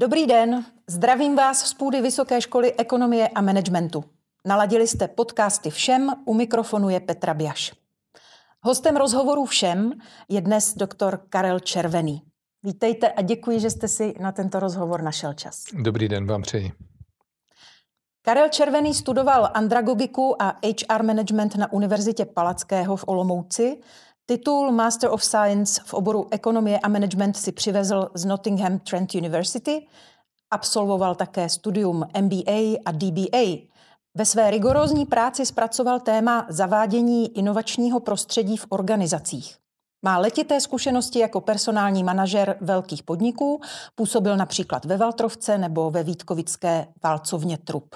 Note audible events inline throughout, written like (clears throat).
Dobrý den, zdravím vás z půdy Vysoké školy ekonomie a managementu. Naladili jste podcasty Všem, u mikrofonu je Petra Biaš. Hostem rozhovoru Všem je dnes doktor Karel Červený. Vítejte a děkuji, že jste si na tento rozhovor našel čas. Dobrý den, vám přeji. Karel Červený studoval andragogiku a HR management na Univerzitě Palackého v Olomouci. Titul Master of Science v oboru ekonomie a management si přivezl z Nottingham Trent University. Absolvoval také studium MBA a DBA. Ve své rigorózní práci zpracoval téma zavádění inovačního prostředí v organizacích. Má letité zkušenosti jako personální manažer velkých podniků, působil například ve Valtrovce nebo ve Vítkovické válcovně Trup.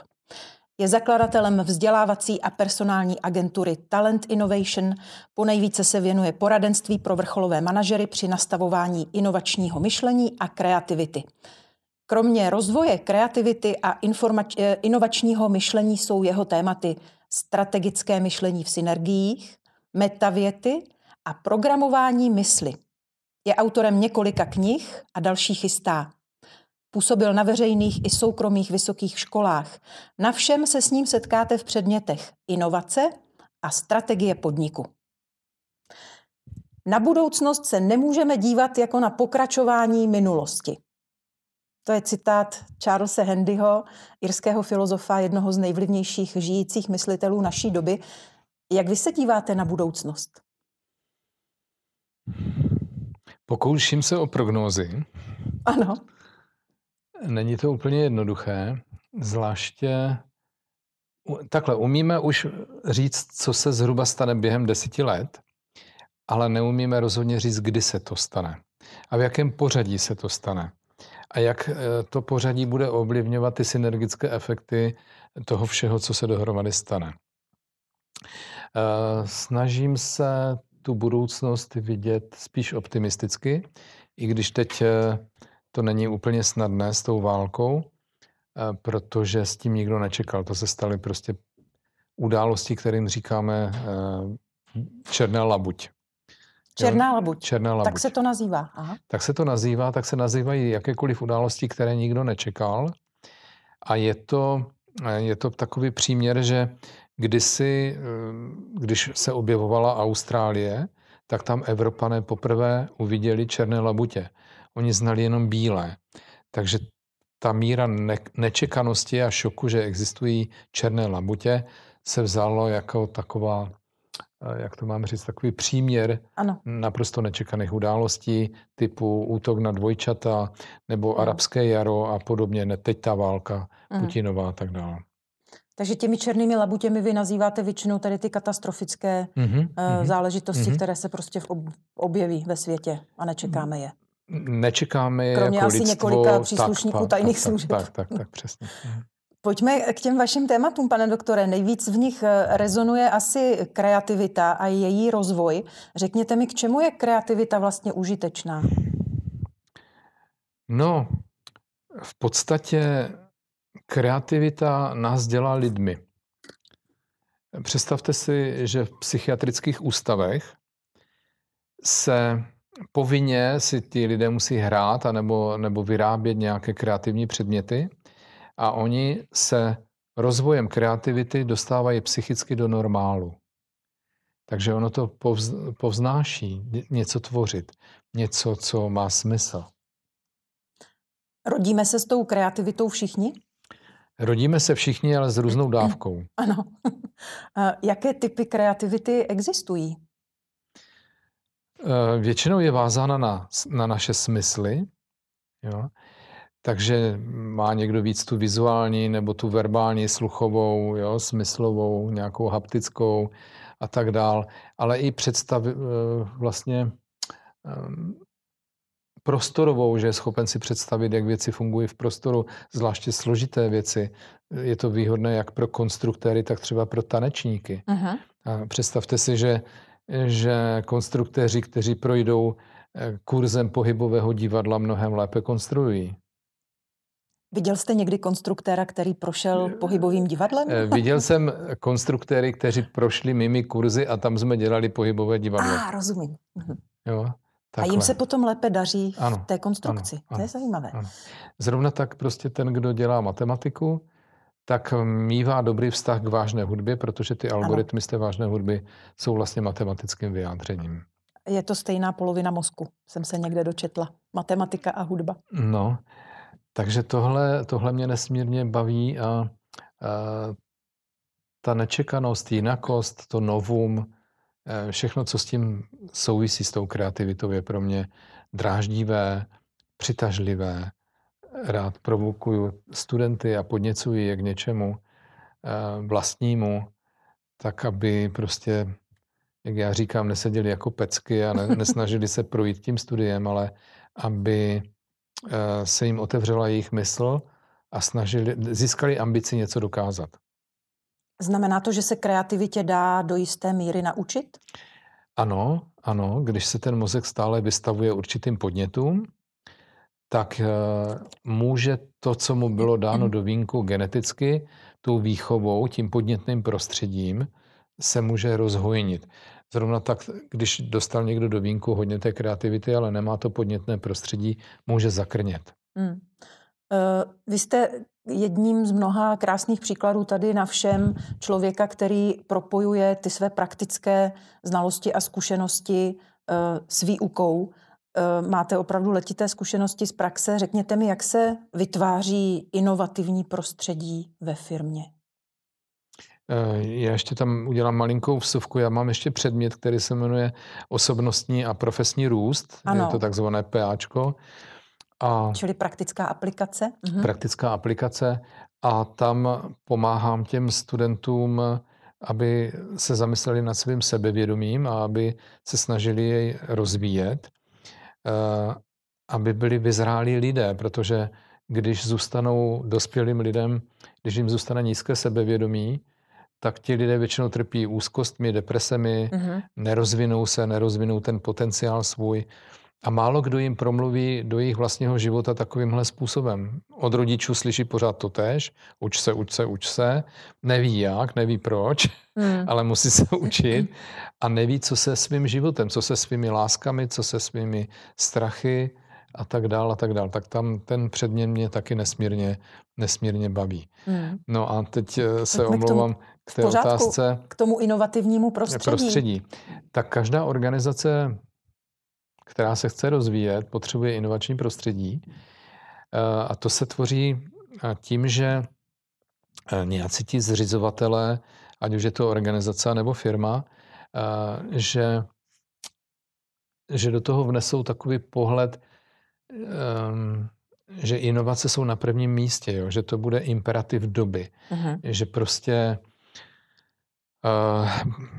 Je zakladatelem vzdělávací a personální agentury Talent Innovation. Ponejvíce se věnuje poradenství pro vrcholové manažery při nastavování inovačního myšlení a kreativity. Kromě rozvoje kreativity a informač- inovačního myšlení jsou jeho tématy strategické myšlení v synergiích, metavěty a programování mysli. Je autorem několika knih a další chystá. Působil na veřejných i soukromých vysokých školách. Na všem se s ním setkáte v předmětech inovace a strategie podniku. Na budoucnost se nemůžeme dívat jako na pokračování minulosti. To je citát Charlesa Handyho, irského filozofa, jednoho z nejvlivnějších žijících myslitelů naší doby. Jak vy se díváte na budoucnost? Pokouším se o prognózy. Ano. Není to úplně jednoduché, zvláště takhle, umíme už říct, co se zhruba stane během deseti let, ale neumíme rozhodně říct, kdy se to stane a v jakém pořadí se to stane a jak eh, to pořadí bude ovlivňovat ty synergické efekty toho všeho, co se dohromady stane. Eh, snažím se tu budoucnost vidět spíš optimisticky, i když teď eh, to není úplně snadné s tou válkou, eh, protože s tím nikdo nečekal. To se staly prostě události, kterým říkáme eh, černá labuť. Černá labuť. Černá labuť. Tak se to nazývá. Aha. Tak se to nazývá, tak se nazývají jakékoliv události, které nikdo nečekal. A je to, eh, je to takový příměr, že kdysi, když se objevovala Austrálie, tak tam Evropané poprvé uviděli černé labutě. Oni znali jenom bílé. Takže ta míra ne- nečekanosti a šoku, že existují černé labutě, se vzalo jako taková, eh, jak to mám říct, takový příměr ano. naprosto nečekaných událostí typu útok na dvojčata nebo ano. arabské jaro a podobně, ne teď ta válka ano. Putinová a tak dále. Takže těmi černými labutěmi vy nazýváte většinou tady ty katastrofické mm-hmm, uh, záležitosti, mm-hmm. které se prostě objeví ve světě a nečekáme je nečekáme Kromě jako asi lidstvo, několika příslušníků tak, tajných tak, služeb. Tak, tak, tak, přesně. Pojďme k těm vašim tématům, pane doktore. Nejvíc v nich eh, rezonuje asi kreativita a její rozvoj. Řekněte mi, k čemu je kreativita vlastně užitečná? No, v podstatě kreativita nás dělá lidmi. Představte si, že v psychiatrických ústavech se povinně si ty lidé musí hrát anebo, nebo vyrábět nějaké kreativní předměty a oni se rozvojem kreativity dostávají psychicky do normálu. Takže ono to povz, povznáší něco tvořit, něco, co má smysl. Rodíme se s tou kreativitou všichni? Rodíme se všichni, ale s různou dávkou. (laughs) Ano. (laughs) Jaké typy kreativity existují? Eh, většinou je vázána na, na naše smysly, jo? takže má někdo víc tu vizuální nebo tu verbální, sluchovou, jo? smyslovou, nějakou haptickou a tak dál, ale i představ eh, vlastně ehm, prostorovou, že je schopen si představit, jak věci fungují v prostoru, zvláště složité věci. Je to výhodné jak pro konstruktéry, tak třeba pro tanečníky. Uh-huh. A představte si, že že konstruktéři, kteří projdou eh, kurzem pohybového divadla, mnohem lépe konstruují. Viděl jste někdy konstruktéra, který prošel eh, pohybovým divadlem? Eh, viděl jsem konstruktéry, kteří prošli mými kurzy a tam jsme dělali pohybové divadlo. A, ah, rozumím. Mhm. Jo. Takhle. A jim se potom lépe daří ano, v té konstrukci. Ano, ano, to je zajímavé. Ano. Zrovna tak prostě ten, kdo dělá matematiku, tak mývá dobrý vztah k vážné hudbě, protože ty algoritmy z té vážné hudby jsou vlastně matematickým vyjádřením. Je to stejná polovina mozku, jsem se někde dočetla. Matematika a hudba. No, takže tohle, tohle mě nesmírně baví a, a ta nečekanost, jinakost, to novum, e, všechno, co s tím souvisí s tou kreativitou, je pro mě dráždivé, přitažlivé. Rád provokuju studenty a podněcuji je k něčemu e, vlastnímu, tak aby prostě, jak já říkám, neseděli jako pecky a ne, nesnažili se projít tím studiem, ale aby e, se jim otevřela jejich mysl a snažili, získali ambici něco dokázat. Znamená to, že se kreativitě dá do jisté míry naučit? Ano, ano. Když se ten mozek stále vystavuje určitým podnětům, tak uh, může to, co mu bylo dáno do vínku geneticky, tou výchovou, tím podnětným prostředím, se může rozhojnit. Zrovna tak, když dostal někdo do vínku hodně té kreativity, ale nemá to podnětné prostředí, může zakrnět. Hmm. Eh, vy jste jedním z mnoha krásných příkladů tady na všem člověka, který propojuje ty své praktické znalosti a zkušenosti eh, s výukou. Eh, máte opravdu letité zkušenosti z praxe. Řekněte mi, jak se vytváří inovativní prostředí ve firmě? Já ještě tam udělám malinkou vsuvku. Já mám ještě předmět, který se jmenuje osobnostní a profesní růst. Ano. Je to takzvané PAčko. A Čili praktická aplikace? Mhm. Praktická aplikace a tam pomáhám těm studentům, aby se zamysleli nad svým sebevědomím a aby se snažili jej rozvíjet, eh, aby byli vyzrálí lidé, protože když zůstanou dospělým lidem, když jim zůstane nízké sebevědomí, tak ti lidé většinou trpí úzkostmi, depresemi, mm-hmm. nerozvinou se, nerozvinou ten potenciál svůj. A málo kdo jim promluví do jejich vlastního života takovýmhle způsobem. Od rodičů slyší pořád to tež, uč se, uč se, uč se, neví jak, neví proč, hmm. (laughs) ale musí se učit a neví, co se svým životem, co se svými láskami, co se svými strachy a tak dál a tak dál. Tak tam ten předmět mě taky nesmírně, nesmírně baví. Hmm. No a teď eh, se omlouvám k té pořádku, otázce. K tomu inovativnímu prostředí. prostředí. Tak každá organizace která se chce rozvíjet, potřebuje inovační prostředí. Eh, a to se tvoří eh, tím, že eh, nějací ti zřizovatelé, ať už je to organizace nebo firma, že, že do toho vnesou takový pohled, že inovace jsou na prvním místě, jo? že to bude imperativ doby, uh-huh. že prostě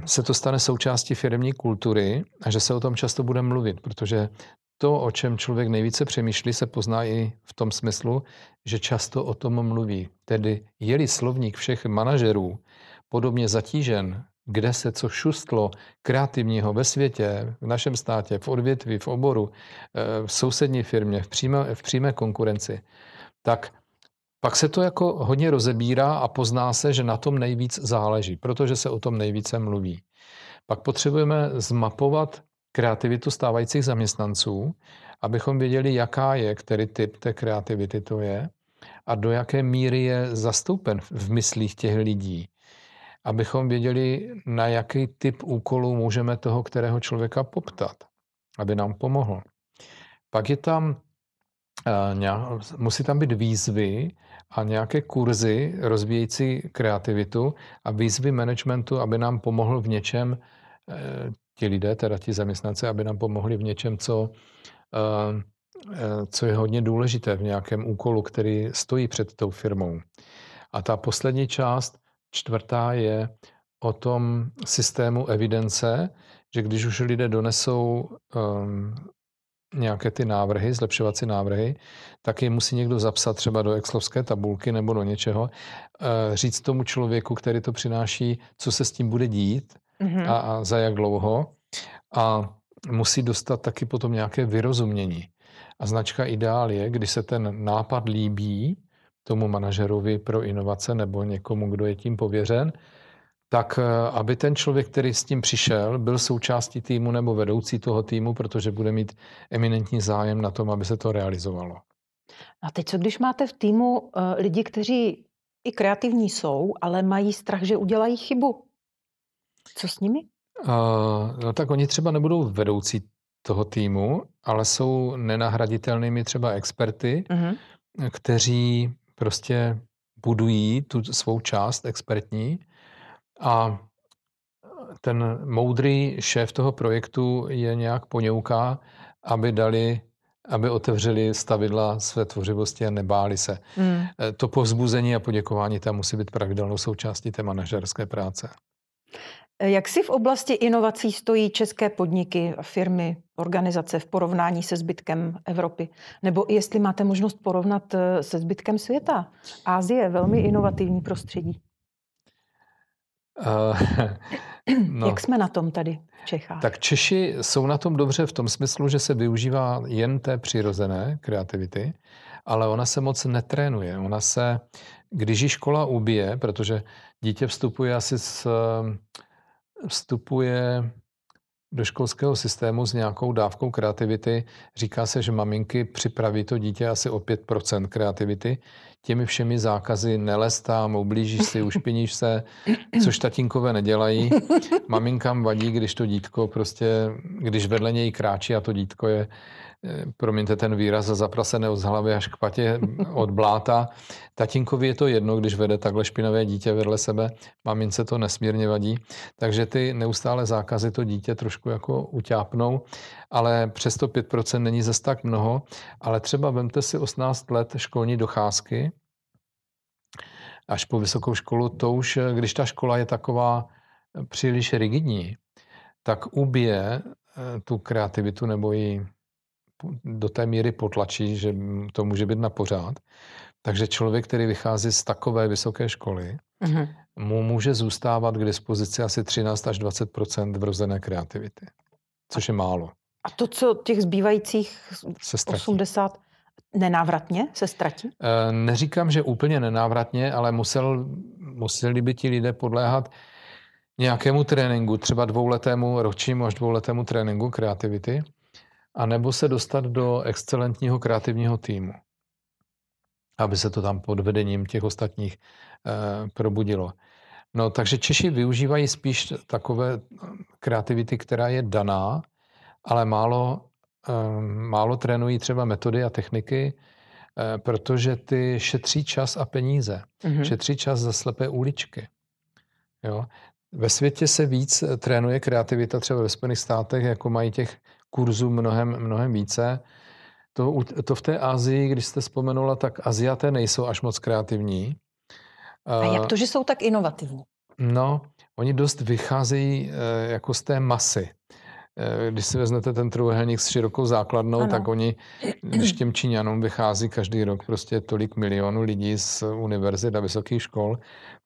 se to stane součástí firmní kultury a že se o tom často bude mluvit, protože to, o čem člověk nejvíce přemýšlí, se pozná i v tom smyslu, že často o tom mluví. Tedy je-li slovník všech manažerů podobně zatížen, kde se co šustlo kreativního ve světě, v našem státě, v odvětví, v oboru, eh, v sousední firmě, v přímé, v přímé konkurenci, tak pak se to jako hodně rozebírá a pozná se, že na tom nejvíc záleží, protože se o tom nejvíce mluví. Pak potřebujeme zmapovat kreativitu stávajících zaměstnanců, abychom věděli, jaká je, který typ té kreativity to je a do jaké míry je zastoupen v myslích těch lidí. Abychom věděli, na jaký typ úkolů můžeme toho kterého člověka poptat, aby nám pomohl. Pak je tam, uh, musí tam být výzvy, a nějaké kurzy rozvíjející kreativitu a výzvy managementu, aby nám pomohl v něčem, eh, ti lidé, teda ti zaměstnanci, aby nám pomohli v něčem, co, eh, eh, co je hodně důležité v nějakém úkolu, který stojí před tou firmou. A ta poslední část, čtvrtá, je o tom systému evidence, že když už lidé donesou um, nějaké ty návrhy, zlepšovací návrhy, tak je musí někdo zapsat třeba do excelovské tabulky nebo do něčeho, eh, říct tomu člověku, který to přináší, co se s tím bude dít mm-hmm. a, a za jak dlouho. A musí dostat taky potom nějaké vyrozumění. A značka Ideál je, když se ten nápad líbí tomu manažerovi pro inovace nebo někomu, kdo je tím pověřen, tak eh, aby ten člověk, který s tím přišel, byl součástí týmu nebo vedoucí toho týmu, protože bude mít eminentní zájem na tom, aby se to realizovalo. A teď co, když máte v týmu uh, lidi, kteří i kreativní jsou, ale mají strach, že udělají chybu? Co s nimi? Uh, no tak oni třeba nebudou vedoucí toho týmu, ale jsou nenahraditelnými třeba experty, uh-huh. kteří prostě budují tu svou část expertní a ten moudrý šéf toho projektu je nějak poňouká, aby dali aby otevřeli stavidla své tvořivosti a nebáli se. Mm. To povzbuzení a poděkování tam musí být pravidelnou součástí té manažerské práce. Jak si v oblasti inovací stojí české podniky, firmy, organizace v porovnání se zbytkem Evropy? Nebo jestli máte možnost porovnat se zbytkem světa? Ázie je velmi inovativní prostředí. Uh, (laughs) no. Jak jsme na tom tady v Čechách? Tak Češi jsou na tom dobře v tom smyslu, že se využívá jen té přirozené kreativity, ale ona se moc netrénuje. Ona se, když ji škola ubije, protože dítě vstupuje asi s vstupuje do školského systému s nějakou dávkou kreativity. Říká se, že maminky připraví to dítě asi o 5% kreativity. Těmi všemi zákazy nelez tam, ublížíš si, ušpiníš se, což tatínkové nedělají. Maminkám vadí, když to dítko prostě, když vedle něj kráčí a to dítko je promiňte ten výraz, zaprasené od hlavy až k patě od bláta. Tatínkovi je to jedno, když vede takhle špinavé dítě vedle sebe, mamince to nesmírně vadí, takže ty neustále zákazy to dítě trošku jako utápnou, ale přesto 5% není zas tak mnoho, ale třeba vemte si 18 let školní docházky, až po vysokou školu, to už, když ta škola je taková příliš rigidní, tak ubije eh, tu kreativitu nebo ji do té míry potlačí, že to může být na pořád. Takže člověk, který vychází z takové vysoké školy, uh-huh. mu může zůstávat k dispozici asi 13 až 20% vrozené kreativity, což je málo. A to, co těch zbývajících se 80 nenávratně se ztratí? E, neříkám, že úplně nenávratně, ale musel, museli by ti lidé podléhat nějakému tréninku, třeba dvouletému, ročnímu až dvouletému tréninku kreativity a nebo se dostat do excelentního kreativního týmu, aby se to tam pod vedením těch ostatních eh, probudilo. No, takže Češi využívají spíš takové kreativity, která je daná, ale málo, eh, málo trénují třeba metody a techniky, eh, protože ty šetří čas a peníze. Mm-hmm. Šetří čas za slepé uličky. Jo? Ve světě se víc trénuje kreativita, třeba ve Spojených státech, jako mají těch kurzů mnohem, mnohem více. To, to v té Asii, když jste vzpomenula, tak Aziaté nejsou až moc kreativní. A jak to, že jsou tak inovativní? No, oni dost vycházejí eh, jako z té masy. Eh, když si vezmete ten trojúhelník s širokou základnou, ano. tak oni, (clears throat) když těm Číňanům vychází každý rok prostě tolik milionů lidí z univerzit a vysokých škol,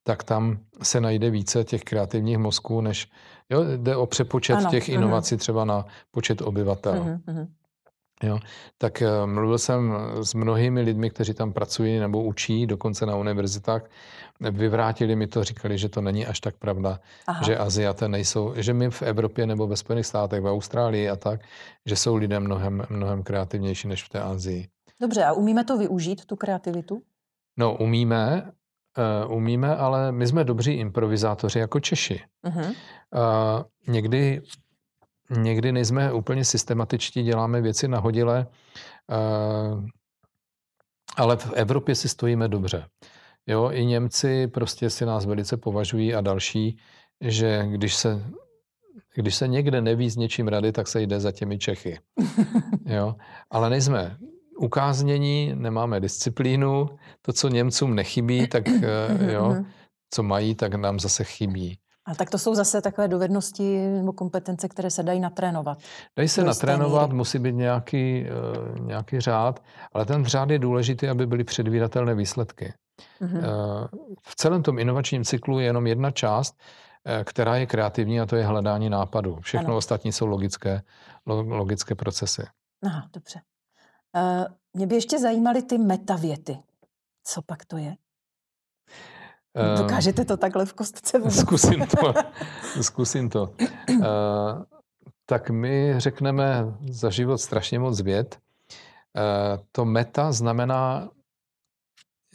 tak tam se najde více těch kreativních mozků, než jo, jde o přepočet ano, těch inovací ano. třeba na počet obyvatel. Uh-huh, uh-huh. Jo, tak eh, mluvil jsem s mnohými lidmi, kteří tam pracují nebo učí, dokonce na univerzitách. Vyvrátili mi to, říkali, že to není až tak pravda, Aha. že Aziaté nejsou, že my v Evropě nebo ve Spojených státech, v Austrálii a tak, že jsou lidé mnohem, mnohem kreativnější než v té Azii. Dobře, a umíme to využít, tu kreativitu? No, umíme, uh, umíme, ale my jsme dobří improvizátoři jako Češi. Uh-huh. Uh, někdy někdy nejsme úplně systematičtí, děláme věci nahodile, uh, ale v Evropě si stojíme dobře. Jo, i Němci prostě si nás velice považují a další, že když se, když se někde neví s něčím rady, tak se jde za těmi Čechy. (laughs) Jo, ale nejsme ukáznění, nemáme disciplínu, to, co Němcům nechybí, tak eh, jo, (laughs) co mají, tak nám zase chybí. A tak to jsou zase takové dovednosti nebo kompetence, které se dají natrénovat. Dají se natrénovat, musí být nějaký, uh, nějaký řád, ale ten řád je důležitý, aby byly předvídatelné výsledky. Mm-hmm. V celém tom inovačním cyklu je jenom jedna část, uh, která je kreativní a to je hledání nápadu. Všechno ano. ostatní jsou logické, logické procesy. Aha, dobře. Uh, mě by ještě zajímaly ty metavěty. Co pak to je? Dokážete to takhle v kostce vůbec? Zkusím to. (laughs) zkusím to. Tak my řekneme za život strašně moc věd. To meta znamená,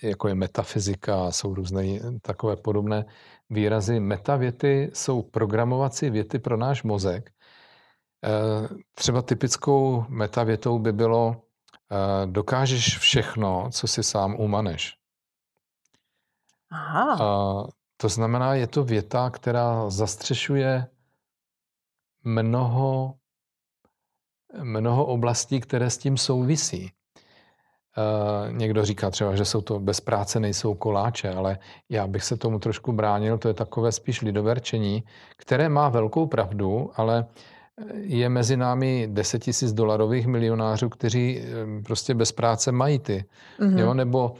jako je metafyzika, jsou různé takové podobné výrazy. Metavěty jsou programovací věty pro náš mozek. Uh, třeba typickou metavětou by bylo dokážeš všechno, co si sám umaneš. Aha. A to znamená, je to věta, která zastřešuje mnoho, mnoho oblastí, které s tím souvisí. Uh, někdo říká třeba, že jsou to bez práce nejsou koláče, ale já bych se tomu trošku bránil, to je takové spíš lidoverčení, které má velkou pravdu, ale je mezi námi 10 tisíc dolarových milionářů, kteří eh, prostě bez práce mají ty, mm-hmm. jo, nebo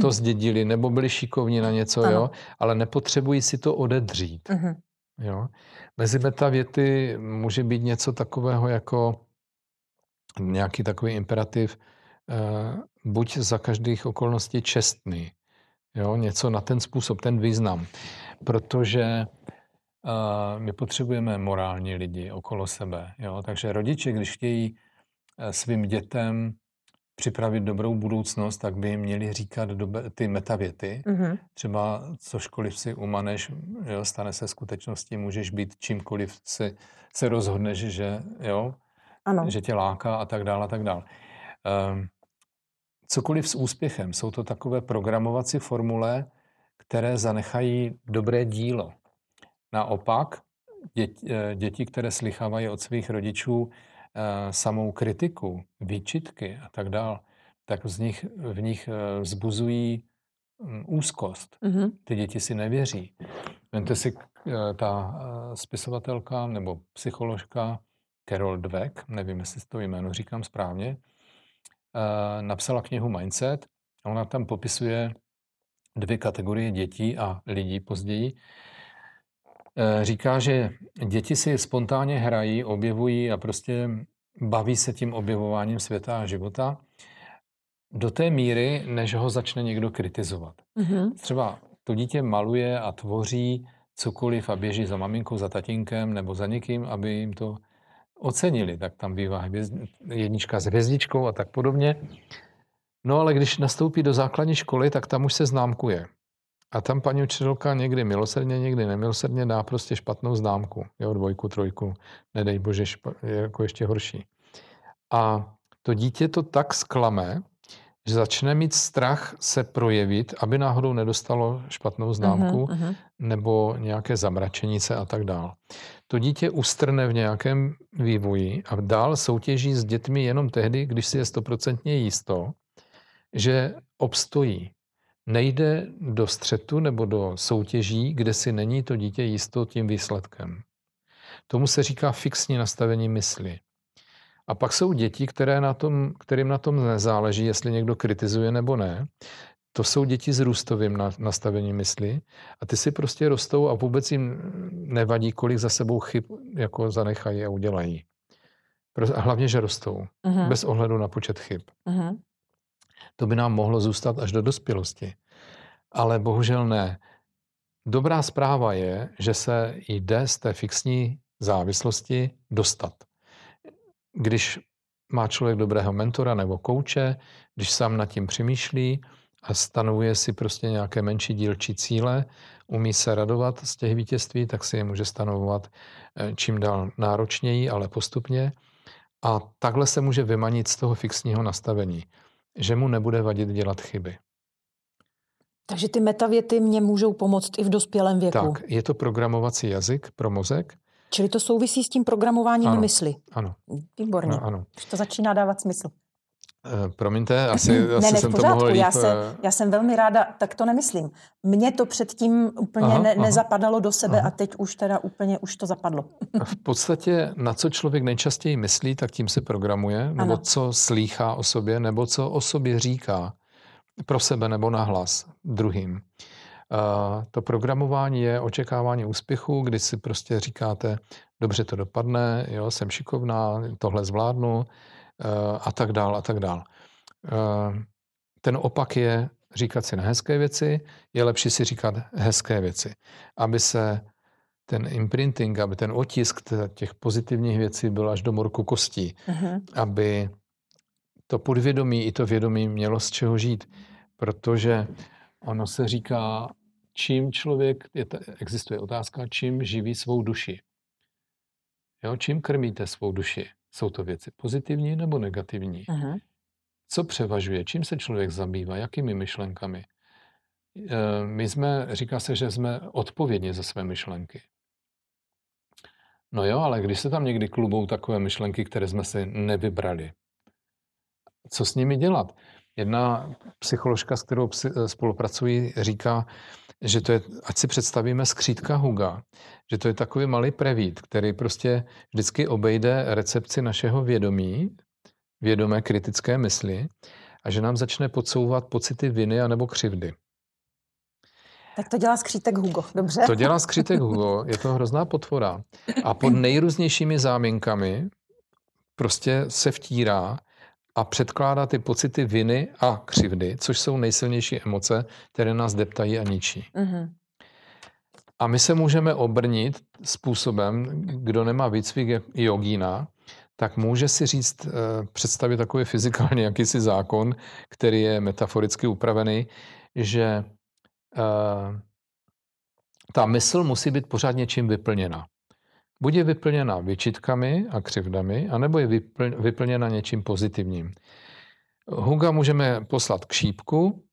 to zdědili, nebo byli šikovní na něco, ano. jo, ale nepotřebují si to odedřít. Mm-hmm. Jo. Mezi metavěty může být něco takového jako nějaký takový imperativ, buď za každých okolností čestný, jo, něco na ten způsob, ten význam, protože my potřebujeme morální lidi okolo sebe. Jo? Takže rodiče, když chtějí eh, svým dětem připravit dobrou budoucnost, tak by jim měli říkat dobe, ty metavěty. Mm-hmm. Třeba cožkoliv si umaneš, jo, stane se skutečností, můžeš být čímkoliv se, se rozhodneš, že, jo, ano. že tě láká a tak dále a tak dále. Um, cokoliv s úspěchem, jsou to takové programovací formule, které zanechají dobré dílo. Naopak, děti, eh, děti, které slychávají od svých rodičů eh, samou kritiku, výčitky a tak dál, tak z nich, v nich eh, vzbuzují hm, úzkost. Mm-hmm. Ty děti si nevěří. Vemte si, ta spisovatelka nebo psycholožka Carol Dweck, nevím, jestli to jméno říkám správně, napsala knihu Mindset a ona tam popisuje dvě kategorie dětí a lidí později, Eh, říká, že děti si spontánně hrají, objevují a prostě baví se tím objevováním světa a života do té míry, než ho začne někdo kritizovat. Mm-hmm. Třeba to dítě maluje a tvoří cokoliv a běží za maminkou, za tatínkem nebo za někým, aby jim to ocenili. Tak tam bývá jednička s hvězdičkou a tak podobně. No ale když nastoupí do základní školy, tak tam už se známkuje. A tam paní učitelka někdy milosrdně, někdy nemilosrdně dá prostě špatnou známku. Jo, dvojku, trojku, nedej bože, špa, je jako ještě horší. A to dítě to tak zklame, že začne mít strach se projevit, aby náhodou nedostalo špatnou známku uh-huh, uh-huh. Nebo nějaké zamračení se a tak dál. To dítě ustrne v nějakém vývoji a dál soutěží s dětmi jenom tehdy, když si je stoprocentně jisto, že obstojí, nejde do střetu nebo do soutěží, kde si není to dítě jisto tím výsledkem. Tomu se říká fixní nastavení mysli. A pak jsou děti, které na tom, kterým na tom nezáleží, jestli někdo kritizuje nebo ne. To jsou děti s růstovým nastavením mysli a ty si prostě rostou a vůbec jim nevadí, kolik za sebou chyb jako zanechají a udělají. A hlavně, že rostou, uh-huh. bez ohledu na počet chyb. Uh-huh. To by nám mohlo zůstat až do dospělosti. Ale bohužel ne. Dobrá zpráva je, že se jde z té fixní závislosti dostat. Když má člověk dobrého mentora nebo kouče, když sám nad tím přemýšlí a stanovuje si prostě nějaké menší dílčí cíle, umí se radovat z těch vítězství, tak si je může stanovovat eh, čím dál náročněji, ale postupně. A takhle se může vymanit z toho fixního nastavení že mu nebude vadit dělat chyby. Takže ty metavěty mě můžou pomoct i v dospělém věku. Tak, je to programovací jazyk pro mozek. Čili to souvisí s tím programováním ano, mysli. Ano. Výborně. No, ano. Už to začíná dávat smysl. Uh, promiňte, (clears throat) asi, ne, asi ne, jsem pořádku, to mohl líp... já, se, eh, já jsem velmi ráda, tak to nemyslím. Mně to předtím úplně aha, ne, aha. nezapadalo do sebe aha. a teď už teda úplně už to zapadlo. (laughs) v podstatě na co člověk nejčastěji myslí, tak tím se programuje, nebo ano. co slýchá o sobě, nebo co o sobě říká pro sebe nebo nahlas druhým. Uh, to programování je očekávání úspěchu, kdy si prostě říkáte, dobře to dopadne, jo, jsem šikovná, tohle zvládnu, Eh, a tak dál a tak dál. Eh, ten opak je říkat si hezké věci, je lepší si říkat hezké věci, aby se ten imprinting, aby ten otisk těch pozitivních věcí byl až do morku kostí, uh-huh. aby to podvědomí i to vědomí mělo z čeho žít, protože ono se říká, čím člověk, je ta, existuje otázka, čím živí svou duši. Jo, čím krmíte svou duši? Jsou to věci pozitivní nebo negativní? Uh-huh. Co převažuje? Čím se člověk zabývá? Jakými myšlenkami? E, my jsme, říká se, že jsme odpovědní za své myšlenky. No jo, ale když se tam někdy klubou takové myšlenky, které jsme si nevybrali, co s nimi dělat? Jedna psycholožka, s kterou eh, spolupracují, říká, že to je, ať si představíme skřítka Huga, že to je takový malý prevít, který prostě vždycky obejde recepci našeho vědomí, vědomé kritické mysli a že nám začne podsouvat pocity viny anebo křivdy. Tak to dělá skřítek Hugo, dobře? To dělá skřítek Hugo, je to hrozná potvora. A pod nejrůznějšími záminkami prostě se vtírá předkládá ty pocity viny a křivdy, což jsou nejsilnější emoce, které nás deptají a ničí. Mm-hmm. A my se můžeme obrnit způsobem, kdo nemá výcvik jogína, tak může si říct, eh, představit takový fyzikální jakýsi zákon, který je metaforicky upravený, že eh, ta mysl musí být pořád něčím vyplněna. Buď je vyplněna vyčitkami a křivdami, anebo je vyplněna něčím pozitivním. Huga můžeme poslat k šípku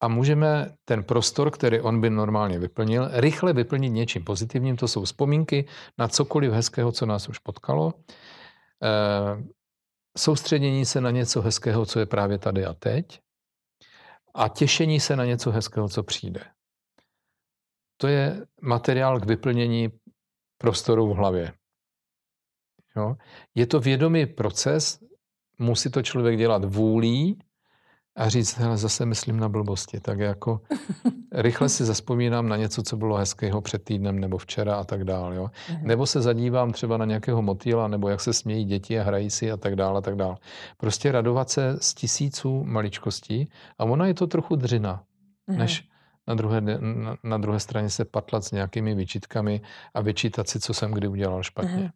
a můžeme ten prostor, který on by normálně vyplnil, rychle vyplnit něčím pozitivním. To jsou vzpomínky na cokoliv hezkého, co nás už potkalo. E, soustředění se na něco hezkého, co je právě tady a teď. A těšení se na něco hezkého, co přijde. To je materiál k vyplnění prostoru v hlavě. Jo? Je to vědomý proces, musí to člověk dělat vůlí a říct, hele, zase myslím na blbosti. Tak jako (laughs) rychle si zaspomínám na něco, co bylo hezkého před týdnem nebo včera a tak dále. Jo? Mhm. Nebo se zadívám třeba na nějakého motýla, nebo jak se smějí děti a hrají si a tak dále a tak dále. Prostě radovat se z tisíců maličkostí a ona je to trochu dřina, než mhm na druhé, na, na druhé straně se patlat s nějakými vyčitkami a vyčítat si, co jsem kdy udělal špatně. Mm-hmm.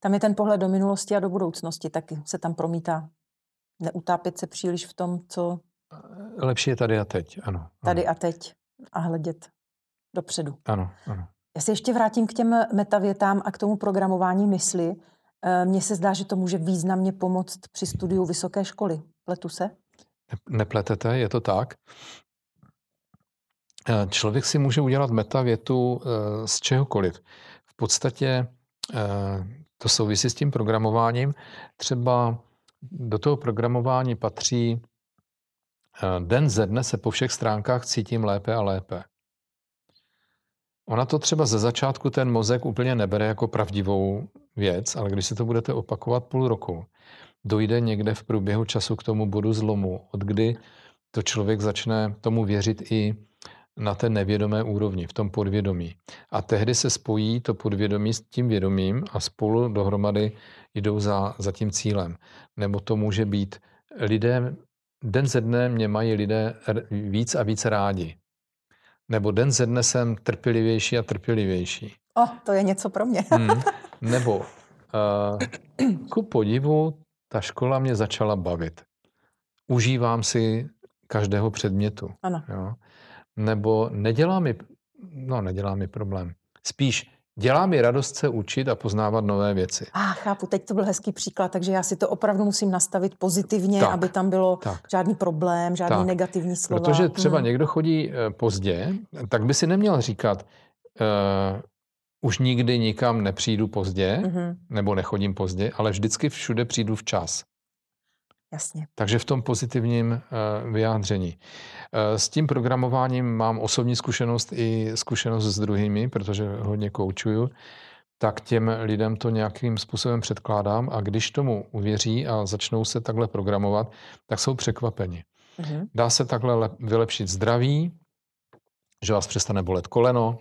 Tam je ten pohled do minulosti a do budoucnosti, taky se tam promítá. Neutápět se příliš v tom, co... Lepší je tady a teď, ano. ano. Tady a teď a hledět dopředu. Ano, ano. Já se ještě vrátím k těm metavětám a k tomu programování mysli. Eh, mně se zdá, že to může významně pomoct při studiu vysoké školy. Pletu se? Nepletete, je to tak. Eh, člověk si může udělat metavětu eh, z čehokoliv. V podstatě eh, to souvisí s tím programováním. Třeba do toho programování patří den ze dne se po všech stránkách cítím lépe a lépe. Ona to třeba ze začátku ten mozek úplně nebere jako pravdivou věc, ale když si to budete opakovat půl roku, dojde někde v průběhu času k tomu bodu zlomu, od kdy to člověk začne tomu věřit i na té nevědomé úrovni, v tom podvědomí. A tehdy se spojí to podvědomí s tím vědomím a spolu dohromady jdou za, za tím cílem. Nebo to může být lidé, den ze dne mě mají lidé víc a víc rádi. Nebo den ze dne jsem trpělivější a trpělivější. O, to je něco pro mě. hmm. (laughs) Nebo uh, ku podivu, ta škola mě začala bavit. Užívám si každého předmětu. Ano. Jo? Nebo nedělá mi, no nedělá mi problém. Spíš dělá mi radost se učit a poznávat nové věci. A ah, chápu, teď to byl hezký příklad, takže já si to opravdu musím nastavit pozitivně, tak, aby tam bylo tak. žádný problém, žádný tak. negativní slova. Protože třeba hmm. někdo chodí eh, pozdě, tak by si neměl říkat, uh, už nikdy nikam nepřijdu pozdě, mm-hmm. nebo nechodím pozdě, ale vždycky všude přijdu včas. Jasně. Takže v tom pozitivním uh, vyjádření. Uh, s tím programováním mám osobní zkušenost i zkušenost s druhými, protože hodně koučuju, tak těm lidem to nějakým způsobem předkládám a když tomu uvěří a začnou se takhle programovat, tak jsou překvapeni. Uh-huh. Dá se takhle vylepšit zdraví, že vás přestane bolet koleno,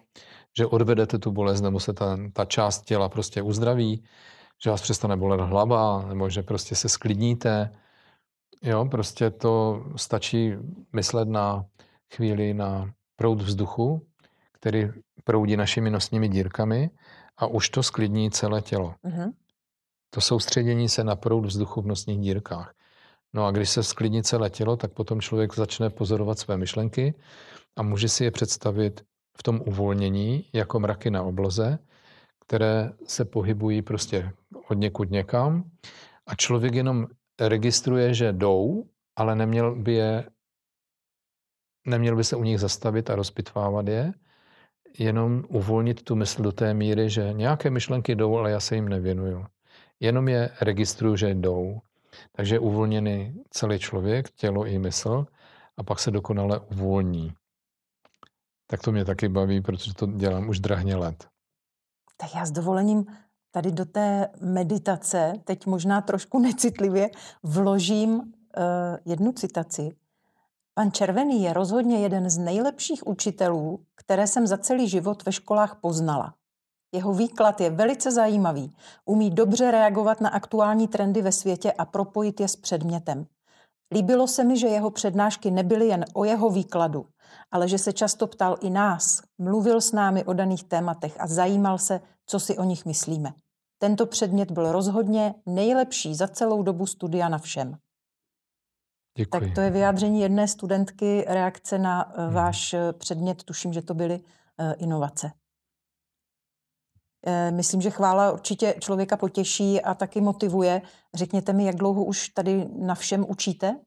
že odvedete tu bolest nebo se ta, ta část těla prostě uzdraví, že vás přestane bolet hlava, nebo že prostě se sklidníte, Jo, prostě to stačí myslet na chvíli na proud vzduchu, který proudí našimi nosními dírkami a už to sklidní celé tělo. Mm-hmm. To soustředění se na proud vzduchu v nosních dírkách. No a když se sklidní celé tělo, tak potom člověk začne pozorovat své myšlenky a může si je představit v tom uvolnění jako mraky na obloze, které se pohybují prostě od někud někam a člověk jenom registruje, že jdou, ale neměl by je neměl by se u nich zastavit a rozpitvávat je, jenom uvolnit tu mysl do té míry, že nějaké myšlenky jdou, ale já se jim nevěnuju. Jenom je registruju, že jdou. Takže je uvolněný celý člověk, tělo i mysl a pak se dokonale uvolní. Tak to mě taky baví, protože to dělám už drahně let. Tak já s dovolením tady do té meditace, teď možná trošku (laughs) necitlivě, vložím uh, jednu citaci. Pan Červený je rozhodně jeden z nejlepších učitelů, které jsem za celý život ve školách poznala. Jeho výklad je velice zajímavý. Umí dobře reagovat na aktuální trendy ve světě a propojit je s předmětem. Líbilo se mi, že jeho přednášky nebyly jen o jeho výkladu, ale že se často ptal i nás, mluvil s námi o daných tématech a zajímal se, co si o nich myslíme. Tento předmět byl rozhodně nejlepší za celou dobu studia na všem. Děkuji. Tak to je vyjádření jedné studentky, reakce na hmm. váš eh, předmět, tuším, že to byly uh, inovace. Myslím, že chvála určitě člověka potěší a taky motivuje. Řekněte mi, jak dlouho už tady na všem učíte?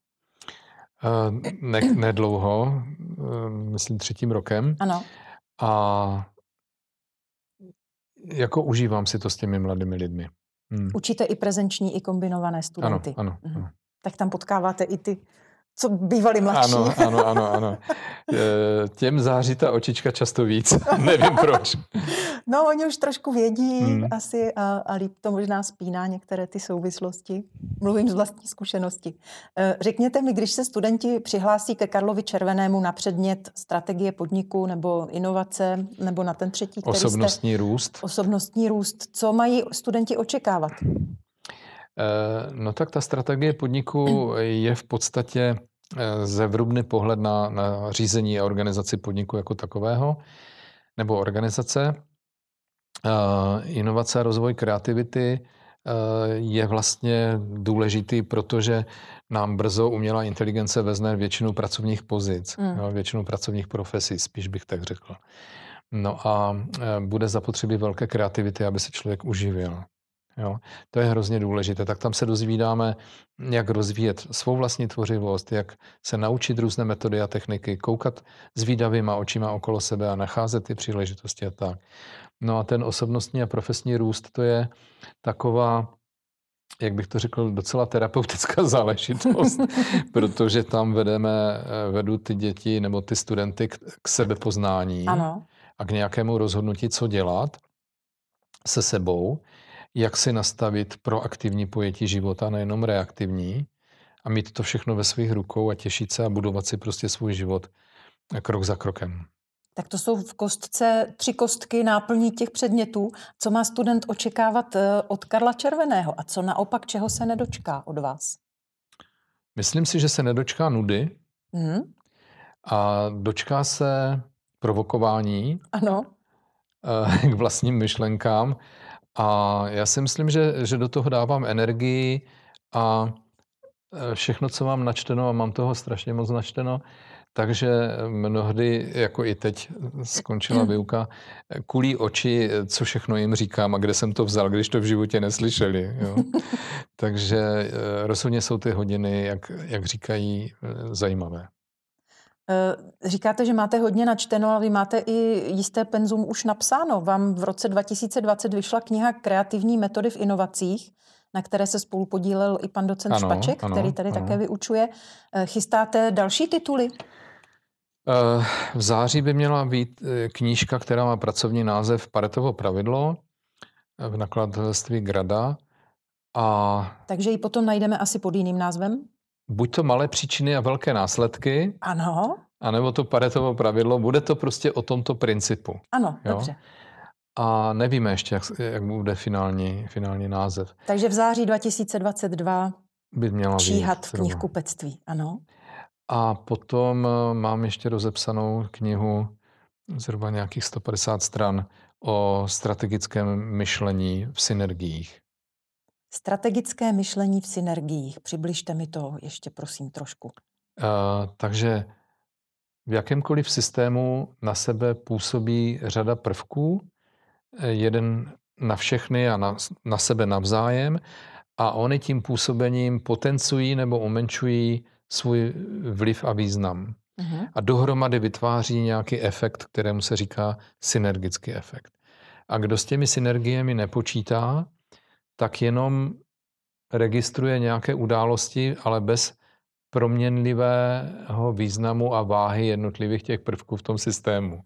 Ne, nedlouho, myslím třetím rokem. Ano. A jako užívám si to s těmi mladými lidmi. Hmm. Učíte i prezenční, i kombinované studenty. Ano, ano. Mhm. Tak tam potkáváte i ty co bývali mladší. Ano, ano, ano, ano. (laughs) Těm září ta očička často víc. (laughs) Nevím proč. No, oni už trošku vědí hmm. asi a, a líp to možná spíná některé ty souvislosti. Mluvím z vlastní zkušenosti. E, řekněte mi, když se studenti přihlásí ke Karlovi Červenému na předmět strategie podniku nebo inovace, nebo na ten třetí, který Osobnostní jste, růst. Osobnostní růst. Co mají studenti očekávat? Eh, no tak ta strategie podniku je v podstatě eh, zevrubný pohled na, na řízení a organizaci podniku jako takového, nebo organizace. Eh, inovace a rozvoj kreativity je vlastně důležitý, protože nám brzo umělá inteligence vezne většinu pracovních pozic, mm. jo, většinu pracovních profesí, spíš bych tak řekl. No a bude zapotřebí velké kreativity, aby se člověk uživil. Jo, to je hrozně důležité. Tak tam se dozvídáme, jak rozvíjet svou vlastní tvořivost, jak se naučit různé metody a techniky, koukat s výdavýma očima okolo sebe a nacházet ty příležitosti a tak. No a ten osobnostní a profesní růst, to je taková, jak bych to řekl, docela terapeutická (laughs) záležitost, (laughs) protože tam vedeme, vedu ty děti nebo ty studenty k, k sebepoznání ano. a k nějakému rozhodnutí, co dělat se sebou jak si nastavit proaktivní pojetí života, nejenom reaktivní, a mít to všechno ve svých rukou a těšit se a budovat si prostě svůj život krok za krokem. Tak to jsou v kostce tři kostky náplní těch předmětů. Co má student očekávat eh, od Karla Červeného a co naopak, čeho se nedočká od vás? Myslím si, že se nedočká nudy mm. a dočká se provokování ano. Eh, (laughs) k vlastním myšlenkám a já si myslím, že, že do toho dávám energii a e, všechno, co mám načteno, a mám toho strašně moc načteno, takže mnohdy, jako i teď skončila výuka, kulí oči, co všechno jim říkám a kde jsem to vzal, když to v životě neslyšeli. Jo. (laughs) takže e, rozhodně jsou ty hodiny, jak, jak říkají, e, zajímavé. Eh, říkáte, že máte hodně načteno, ale vy máte i jisté penzum už napsáno. Vám v roce 2020 vyšla kniha Kreativní metody v inovacích, na které se spolu podílel i pan docent ano, Špaček, ano, který tady ano. také vyučuje. Eh, chystáte další tituly? Eh, v září by měla být knížka, která má pracovní název Paretovo pravidlo v nakladatelství Grada. A... Takže ji potom najdeme asi pod jiným názvem? buď to malé příčiny a velké následky, ano. anebo to Paretovo pravidlo, bude to prostě o tomto principu. Ano, jo? dobře. A nevíme ještě, jak, jak bude finální, finální název. Takže v září 2022 by měla číhat být, v knihkupectví, ano. A potom eh, mám ještě rozepsanou knihu zhruba nějakých 150 stran o strategickém myšlení v synergiích. Strategické myšlení v synergiích. Přibližte mi to ještě prosím trošku. Uh, takže v jakémkoliv systému na sebe působí řada prvků, eh, jeden na všechny a na, na sebe navzájem a oni tím působením potencují nebo umenčují svůj vliv a význam. Uh-huh. A dohromady vytváří nějaký efekt, kterému se říká synergický efekt. A kdo s těmi synergiemi nepočítá, tak jenom registruje nějaké události, ale bez proměnlivého významu a váhy jednotlivých těch prvků v tom systému.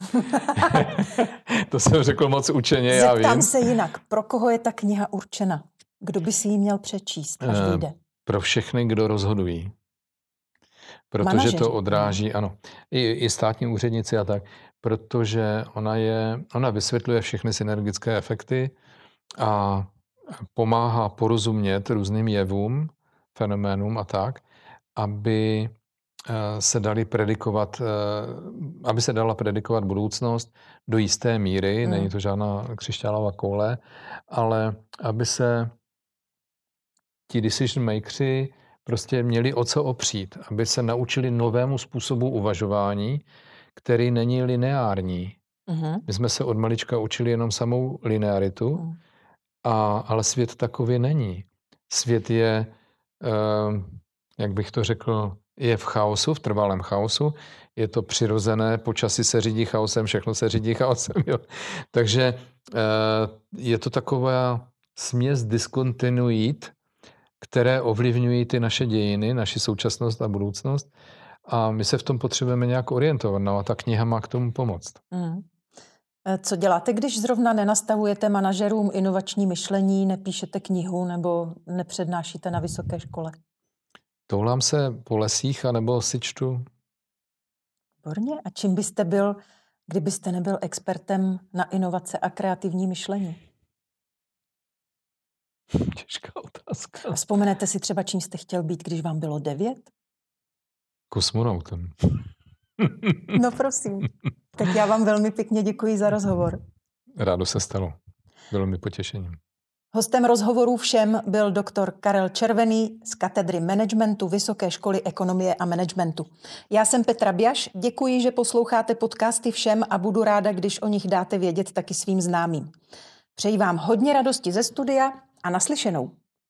(laughs) to jsem řekl moc učeně, Zeptám já vím. se jinak, pro koho je ta kniha určena? Kdo by si ji měl přečíst, až Eh, vyjde? Pro všechny, kdo rozhodují. Protože Manažeři. to odráží, ano, i, i státní úředníci a tak, protože ona, je, ona vysvětluje všechny synergické efekty a pomáhá porozumět různým jevům, fenoménům a tak, aby eh, se dali predikovat, eh, aby se dala predikovat budoucnost do jisté míry, Hmm. není to žádná křišťálová koule, ale aby se ti decision makersi prostě měli o co opřít, aby se naučili novému způsobu uvažování, který není lineární. Uh-huh. My jsme se od malička učili jenom samou linearitu, Hmm. a, ale svět takový není. Svět je, eh, jak bych to řekl, je v chaosu, v trvalém chaosu. Je to přirozené, počasí se řídí chaosem, všechno se řídí chaosem. (laughs) Jo. Takže eh, je to taková směs diskontinuit, které ovlivňují ty naše dějiny, naši současnost a budoucnost. A my se v tom potřebujeme nějak orientovat. No a ta kniha má k tomu pomoct. Eh, Co děláte, když zrovna nenastavujete manažerům inovační myšlení, nepíšete knihu nebo nepřednášíte na vysoké škole? Toulám se po lesích anebo si čtu Výborně. A čím byste byl, kdybyste nebyl expertem na inovace a kreativní myšlení? (laughs) Těžká otázka. A vzpomenete si třeba, čím jste chtěl být, když vám bylo devět? Kosmonautem. No prosím. Tak já vám velmi pěkně děkuji za rozhovor. Rádo se stalo. Bylo mi potěšením. Hostem rozhovorů všem byl doktor Karel Červený z katedry managementu Vysoké školy ekonomie a managementu. Já jsem Petra Biaš, děkuji, že posloucháte podcasty všem a budu ráda, když o nich dáte vědět taky svým známým. Přeji vám hodně radosti ze studia a naslyšenou.